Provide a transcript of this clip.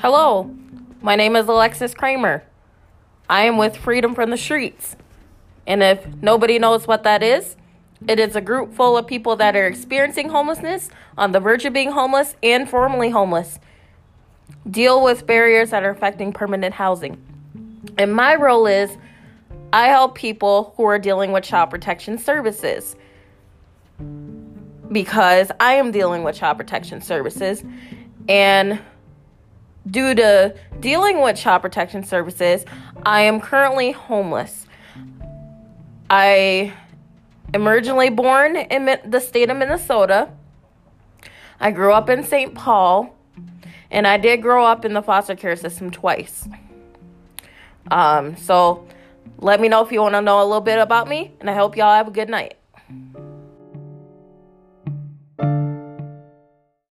Hello, my name is Alexis Kramer. I am with Freedom from the Streets. And if nobody knows what that is, it is a group full of people that are experiencing homelessness, on the verge of being homeless, and formerly homeless. Deal with barriers that are affecting permanent housing. And my role is I help people who are dealing with child protection services because I am dealing with child protection services. And due to dealing with child protection services, I am currently homeless. I am originally born in the state of Minnesota. I grew up in St. Paul, and I did grow up in the foster care system twice. Um, so let me know if you want to know a little bit about me, and I hope y'all have a good night.